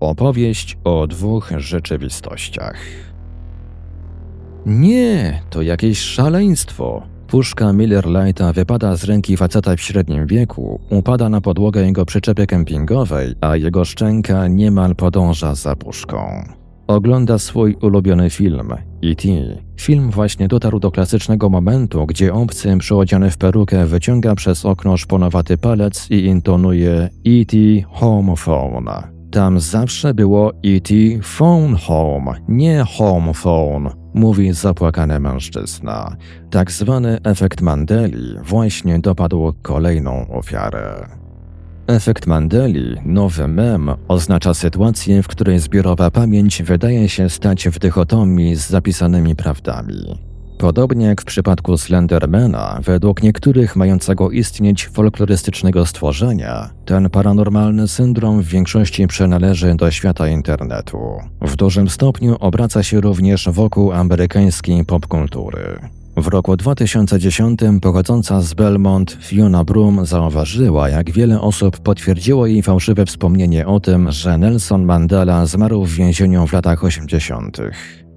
Opowieść o dwóch rzeczywistościach. Nie, to jakieś szaleństwo. Puszka Miller Lighta wypada z ręki faceta w średnim wieku, upada na podłogę jego przyczepy kempingowej, a jego szczęka niemal podąża za puszką. Ogląda swój ulubiony film, E.T. Film właśnie dotarł do klasycznego momentu, gdzie obcy przyodziany w perukę wyciąga przez okno szponowaty palec i intonuje E.T. Home Phone. Tam zawsze było E.T. Phone Home, nie Home Phone, mówi zapłakany mężczyzna. Tak zwany efekt Mandeli właśnie dopadł kolejną ofiarę. Efekt Mandeli, nowy mem, oznacza sytuację, w której zbiorowa pamięć wydaje się stać w dychotomii z zapisanymi prawdami. Podobnie jak w przypadku Slendermana, według niektórych mającego istnieć folklorystycznego stworzenia, ten paranormalny syndrom w większości przynależy do świata internetu. W dużym stopniu obraca się również wokół amerykańskiej popkultury. W roku 2010 pochodząca z Belmont Fiona Broom zauważyła, jak wiele osób potwierdziło jej fałszywe wspomnienie o tym, że Nelson Mandela zmarł w więzieniu w latach 80.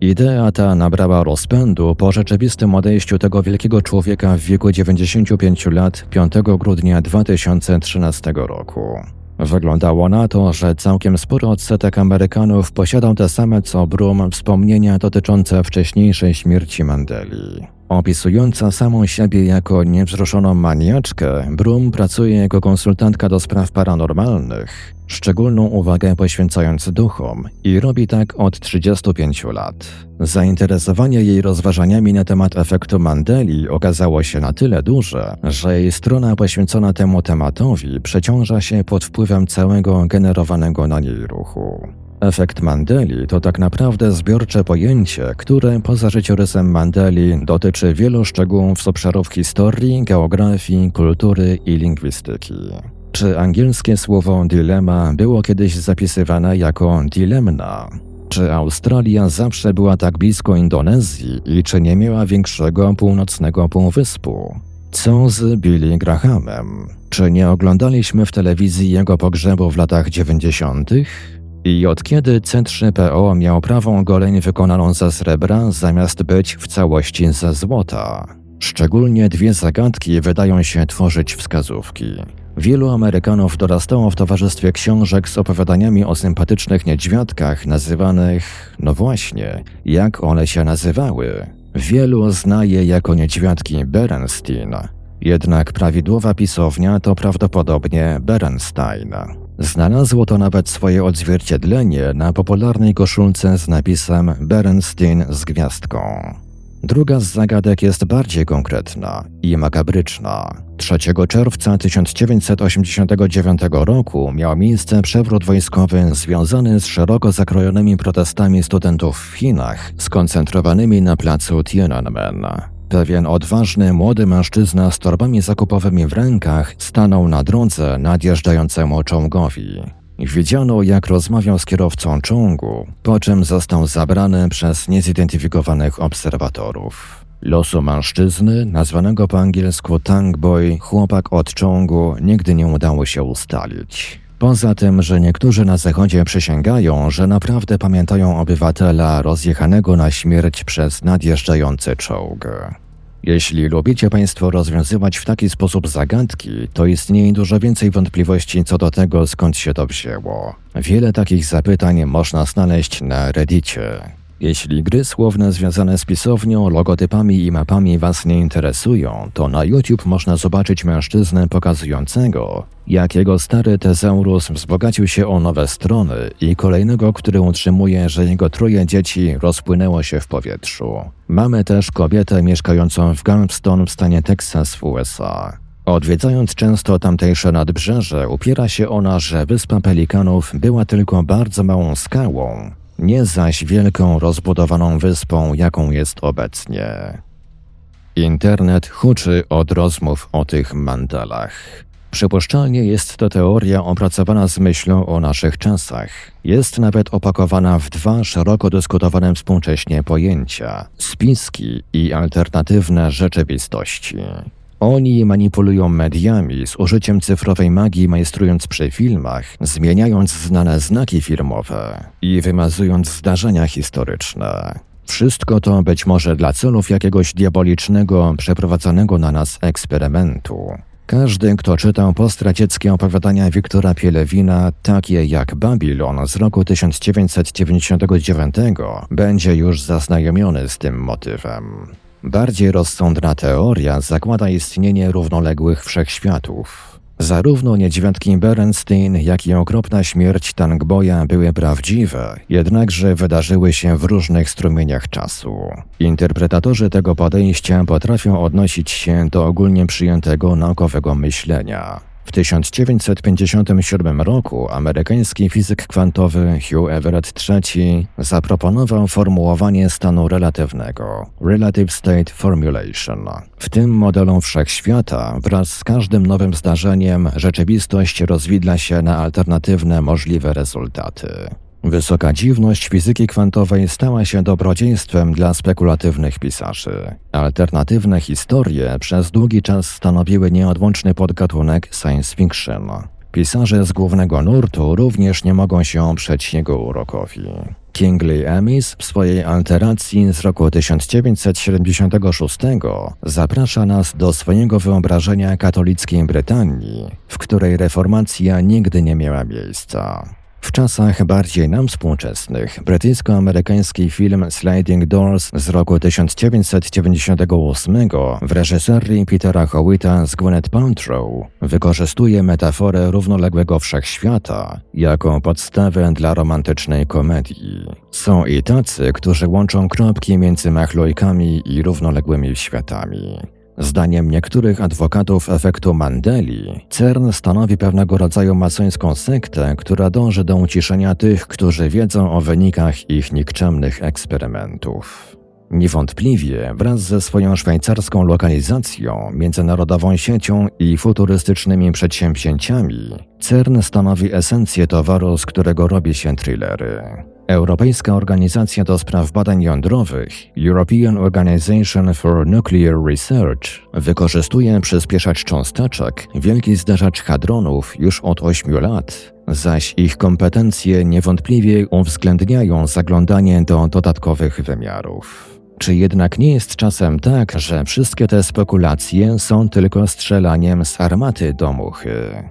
Idea ta nabrała rozpędu po rzeczywistym odejściu tego wielkiego człowieka w wieku 95 lat 5 grudnia 2013 roku. Wyglądało na to, że całkiem spory odsetek Amerykanów posiadał te same co Brum wspomnienia dotyczące wcześniejszej śmierci Mandeli. Opisująca samą siebie jako niewzruszoną maniaczkę, Brum pracuje jako konsultantka do spraw paranormalnych, szczególną uwagę poświęcając duchom i robi tak od 35 lat. Zainteresowanie jej rozważaniami na temat efektu Mandeli okazało się na tyle duże, że jej strona poświęcona temu tematowi przeciąża się pod wpływem całego generowanego na niej ruchu. Efekt Mandeli to tak naprawdę zbiorcze pojęcie, które poza życiorysem Mandeli dotyczy wielu szczegółów z obszarów historii, geografii, kultury i lingwistyki. Czy angielskie słowo dilema było kiedyś zapisywane jako dilemna? Czy Australia zawsze była tak blisko Indonezji i czy nie miała większego północnego półwyspu? Co z Billy Grahamem? Czy nie oglądaliśmy w telewizji jego pogrzebu w latach 90.? I od kiedy C3PO miał prawą goleń wykonaną ze srebra zamiast być w całości ze złota? Szczególnie dwie zagadki wydają się tworzyć wskazówki. Wielu Amerykanów dorastało w towarzystwie książek z opowiadaniami o sympatycznych niedźwiadkach nazywanych, no właśnie, jak one się nazywały. Wielu zna je jako niedźwiadki Berenstein, jednak prawidłowa pisownia to prawdopodobnie Berenstein. Znalazło to nawet swoje odzwierciedlenie na popularnej koszulce z napisem Berenstein z gwiazdką. Druga z zagadek jest bardziej konkretna i makabryczna. 3 czerwca 1989 roku miał miejsce przewrót wojskowy związany z szeroko zakrojonymi protestami studentów w Chinach, skoncentrowanymi na placu Tiananmen. Pewien odważny młody mężczyzna z torbami zakupowymi w rękach stanął na drodze nadjeżdżającemu czołgowi. Widziano, jak rozmawiał z kierowcą czołgu, po czym został zabrany przez niezidentyfikowanych obserwatorów. Losu mężczyzny, nazwanego po angielsku Tangboy, chłopak od czołgu, nigdy nie udało się ustalić. Poza tym, że niektórzy na zachodzie przysięgają, że naprawdę pamiętają obywatela rozjechanego na śmierć przez nadjeżdżający czołg. Jeśli lubicie Państwo rozwiązywać w taki sposób zagadki, to istnieje dużo więcej wątpliwości co do tego, skąd się to wzięło. Wiele takich zapytań można znaleźć na Reddicie. Jeśli gry słowne związane z pisownią, logotypami i mapami Was nie interesują, to na YouTube można zobaczyć mężczyznę pokazującego, jak jego stary tezaurus wzbogacił się o nowe strony i kolejnego, który utrzymuje, że jego troje dzieci rozpłynęło się w powietrzu. Mamy też kobietę mieszkającą w Galveston w stanie Teksas w USA. Odwiedzając często tamtejsze nadbrzeże, upiera się ona, że wyspa Pelikanów była tylko bardzo małą skałą, nie zaś wielką rozbudowaną wyspą, jaką jest obecnie. Internet huczy od rozmów o tych mandalach. Przypuszczalnie jest to teoria opracowana z myślą o naszych czasach. Jest nawet opakowana w dwa szeroko dyskutowane współcześnie pojęcia spiski i alternatywne rzeczywistości. Oni manipulują mediami z użyciem cyfrowej magii, majstrując przy filmach, zmieniając znane znaki firmowe i wymazując zdarzenia historyczne. Wszystko to być może dla celów jakiegoś diabolicznego, przeprowadzanego na nas eksperymentu. Każdy, kto czytał postradzieckie opowiadania Wiktora Pielewina, takie jak Babilon z roku 1999, będzie już zaznajomiony z tym motywem. Bardziej rozsądna teoria zakłada istnienie równoległych wszechświatów. Zarówno niedźwiadki Berenstein, jak i okropna śmierć Tangboya były prawdziwe, jednakże wydarzyły się w różnych strumieniach czasu. Interpretatorzy tego podejścia potrafią odnosić się do ogólnie przyjętego naukowego myślenia. W 1957 roku amerykański fizyk kwantowy Hugh Everett III zaproponował formułowanie stanu relatywnego Relative State Formulation. W tym modelu wszechświata wraz z każdym nowym zdarzeniem rzeczywistość rozwidla się na alternatywne możliwe rezultaty. Wysoka dziwność fizyki kwantowej stała się dobrodziejstwem dla spekulatywnych pisarzy. Alternatywne historie przez długi czas stanowiły nieodłączny podgatunek science fiction. Pisarze z głównego nurtu również nie mogą się oprzeć jego urokowi. Kingley Amis w swojej alteracji z roku 1976 zaprasza nas do swojego wyobrażenia katolickiej Brytanii, w której reformacja nigdy nie miała miejsca. W czasach bardziej nam współczesnych brytyjsko-amerykański film Sliding Doors z roku 1998 w reżyserii Petera Howitta z Gwyneth Paltrow wykorzystuje metaforę równoległego wszechświata jako podstawę dla romantycznej komedii. Są i tacy, którzy łączą kropki między machlojkami i równoległymi światami. Zdaniem niektórych adwokatów efektu Mandeli, CERN stanowi pewnego rodzaju masońską sektę, która dąży do uciszenia tych, którzy wiedzą o wynikach ich nikczemnych eksperymentów. Niewątpliwie wraz ze swoją szwajcarską lokalizacją, międzynarodową siecią i futurystycznymi przedsięwzięciami, CERN stanowi esencję towaru, z którego robi się thrillery. Europejska Organizacja do Spraw Badań Jądrowych European Organization for Nuclear Research wykorzystuje przyspieszacz cząsteczek, wielki zderzacz hadronów już od 8 lat, zaś ich kompetencje niewątpliwie uwzględniają zaglądanie do dodatkowych wymiarów. Czy jednak nie jest czasem tak, że wszystkie te spekulacje są tylko strzelaniem z armaty do muchy?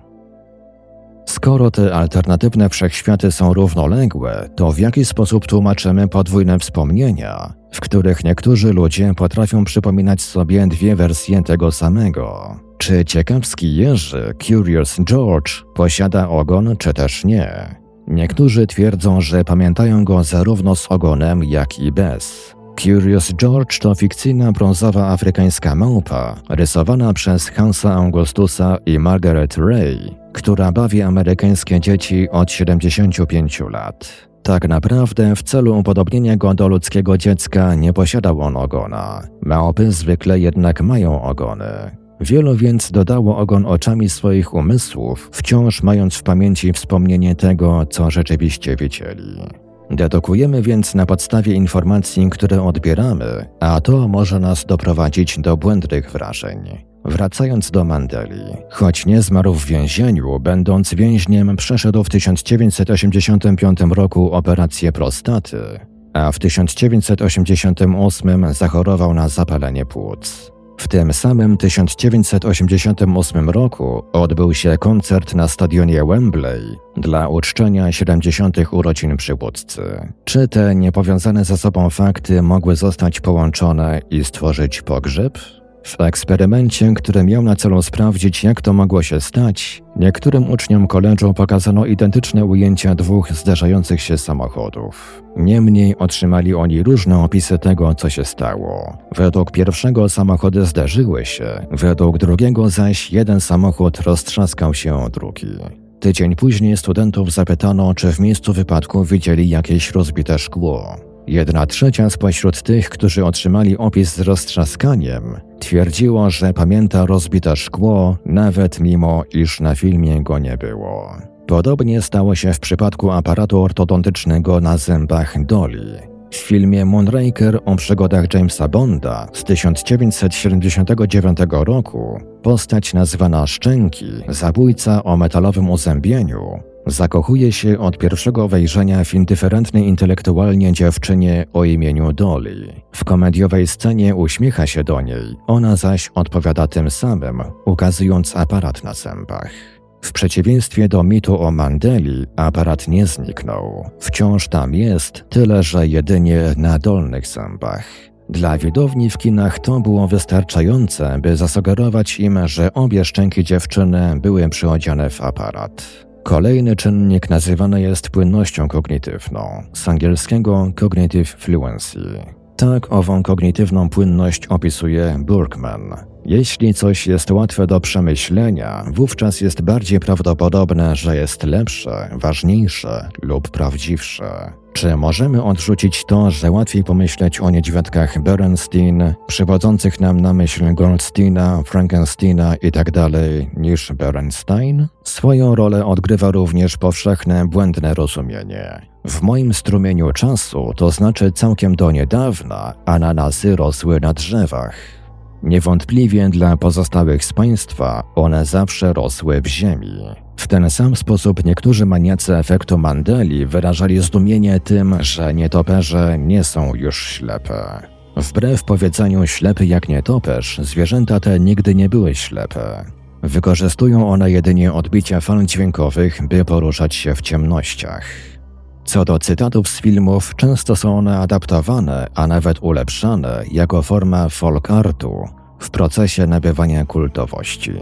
Skoro te alternatywne wszechświaty są równoległe, to w jaki sposób tłumaczymy podwójne wspomnienia, w których niektórzy ludzie potrafią przypominać sobie dwie wersje tego samego? Czy ciekawski Jerzy, Curious George, posiada ogon, czy też nie? Niektórzy twierdzą, że pamiętają go zarówno z ogonem, jak i bez. Curious George to fikcyjna brązowa afrykańska małpa, rysowana przez Hansa Augustusa i Margaret Ray, która bawi amerykańskie dzieci od 75 lat. Tak naprawdę w celu upodobnienia go do ludzkiego dziecka nie posiadał on ogona. Małpy zwykle jednak mają ogony. Wielu więc dodało ogon oczami swoich umysłów, wciąż mając w pamięci wspomnienie tego, co rzeczywiście widzieli. Dedukujemy więc na podstawie informacji, które odbieramy, a to może nas doprowadzić do błędnych wrażeń. Wracając do Mandeli, choć nie zmarł w więzieniu, będąc więźniem, przeszedł w 1985 roku operację prostaty, a w 1988 zachorował na zapalenie płuc. W tym samym 1988 roku odbył się koncert na stadionie Wembley dla uczczenia 70. urodzin przywódcy. Czy te niepowiązane ze sobą fakty mogły zostać połączone i stworzyć pogrzeb? W eksperymencie, który miał na celu sprawdzić, jak to mogło się stać, niektórym uczniom koledżu pokazano identyczne ujęcia dwóch zderzających się samochodów. Niemniej otrzymali oni różne opisy tego, co się stało. Według pierwszego samochody zderzyły się, według drugiego zaś jeden samochód roztrzaskał się o drugi. Tydzień później studentów zapytano, czy w miejscu wypadku widzieli jakieś rozbite szkło. Jedna trzecia spośród tych, którzy otrzymali opis z roztrzaskaniem, twierdziło, że pamięta rozbite szkło, nawet mimo iż na filmie go nie było. Podobnie stało się w przypadku aparatu ortodontycznego na zębach Doli. W filmie Moonraker o przygodach Jamesa Bonda z 1979 roku postać nazwana Szczęki, zabójca o metalowym uzębieniu, zakochuje się od pierwszego wejrzenia w indyferentnej intelektualnie dziewczynie o imieniu Dolly. W komediowej scenie uśmiecha się do niej, ona zaś odpowiada tym samym, ukazując aparat na zębach. W przeciwieństwie do mitu o Mandeli, aparat nie zniknął. Wciąż tam jest, tyle że jedynie na dolnych zębach. Dla widowni w kinach to było wystarczające, by zasugerować im, że obie szczęki dziewczyny były przyodziane w aparat. Kolejny czynnik nazywany jest płynnością kognitywną, z angielskiego cognitive fluency. Tak ową kognitywną płynność opisuje Burkman. Jeśli coś jest łatwe do przemyślenia, wówczas jest bardziej prawdopodobne, że jest lepsze, ważniejsze lub prawdziwsze. Czy możemy odrzucić to, że łatwiej pomyśleć o niedźwiadkach Berenstein, przywodzących nam na myśl Goldsteina, Frankensteina itd. Tak niż Berenstein? Swoją rolę odgrywa również powszechne błędne rozumienie. W moim strumieniu czasu, to znaczy całkiem do niedawna, ananasy rosły na drzewach. Niewątpliwie dla pozostałych z państwa one zawsze rosły w ziemi. W ten sam sposób niektórzy maniacy efektu Mandeli wyrażali zdumienie tym, że nietoperze nie są już ślepe. Wbrew powiedzeniu ślepy jak nietoperz, zwierzęta te nigdy nie były ślepe. Wykorzystują one jedynie odbicia fal dźwiękowych, by poruszać się w ciemnościach. Co do cytatów z filmów, często są one adaptowane, a nawet ulepszane jako forma folk artu w procesie nabywania kultowości.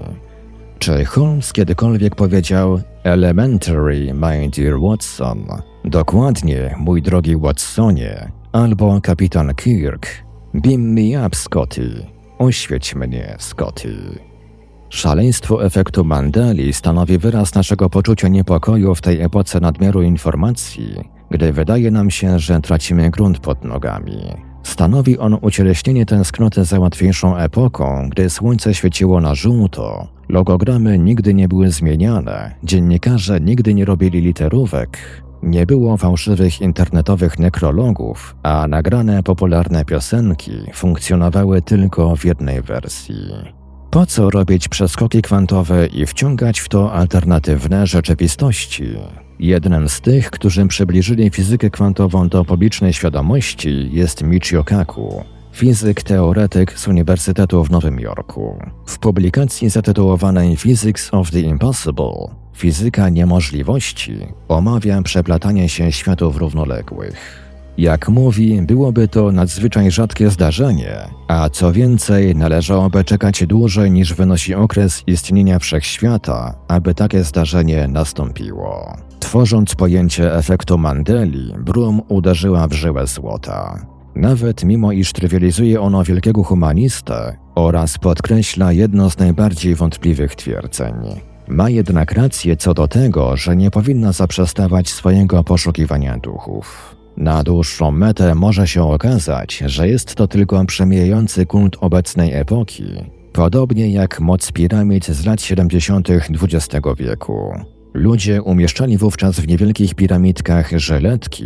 Czy Holmes kiedykolwiek powiedział Elementary, my dear Watson? Dokładnie, mój drogi Watsonie. Albo kapitan Kirk. Beam me up, Scotty. Oświeć mnie, Scotty. Szaleństwo efektu Mandeli stanowi wyraz naszego poczucia niepokoju w tej epoce nadmiaru informacji, gdy wydaje nam się, że tracimy grunt pod nogami. Stanowi on ucieleśnienie tęsknoty za łatwiejszą epoką, gdy słońce świeciło na żółto, logogramy nigdy nie były zmieniane, dziennikarze nigdy nie robili literówek, nie było fałszywych internetowych nekrologów, a nagrane popularne piosenki funkcjonowały tylko w jednej wersji. Po co robić przeskoki kwantowe i wciągać w to alternatywne rzeczywistości? Jednym z tych, którzy przybliżyli fizykę kwantową do publicznej świadomości jest Michio Kaku, fizyk teoretyk z Uniwersytetu w Nowym Jorku. W publikacji zatytułowanej Physics of the Impossible Fizyka niemożliwości omawia przeplatanie się światów równoległych. Jak mówi, byłoby to nadzwyczaj rzadkie zdarzenie, a co więcej, należałoby czekać dłużej niż wynosi okres istnienia wszechświata, aby takie zdarzenie nastąpiło. Tworząc pojęcie efektu Mandeli, Brum uderzyła w żyłę złota. Nawet mimo iż trywializuje ono wielkiego humanistę oraz podkreśla jedno z najbardziej wątpliwych twierdzeń. Ma jednak rację co do tego, że nie powinna zaprzestawać swojego poszukiwania duchów. Na dłuższą metę może się okazać, że jest to tylko przemijający kult obecnej epoki, podobnie jak moc piramid z lat 70. XX wieku. Ludzie umieszczali wówczas w niewielkich piramidkach żeletki,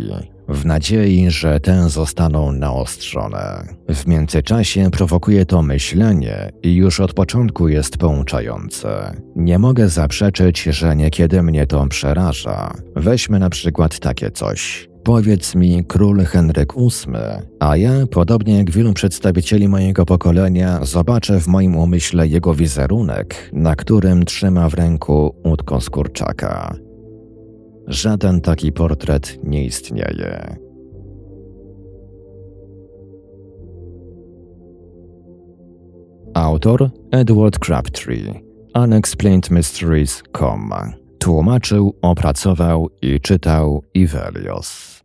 w nadziei, że te zostaną naostrzone. W międzyczasie prowokuje to myślenie i już od początku jest pouczające. Nie mogę zaprzeczyć, że niekiedy mnie to przeraża. Weźmy na przykład takie coś. Powiedz mi król Henryk VIII, a ja, podobnie jak wielu przedstawicieli mojego pokolenia, zobaczę w moim umyśle jego wizerunek, na którym trzyma w ręku łódko z kurczaka. Żaden taki portret nie istnieje. Autor Edward Crabtree unexplainedmysteries.com Tłumaczył, opracował i czytał Ivelios.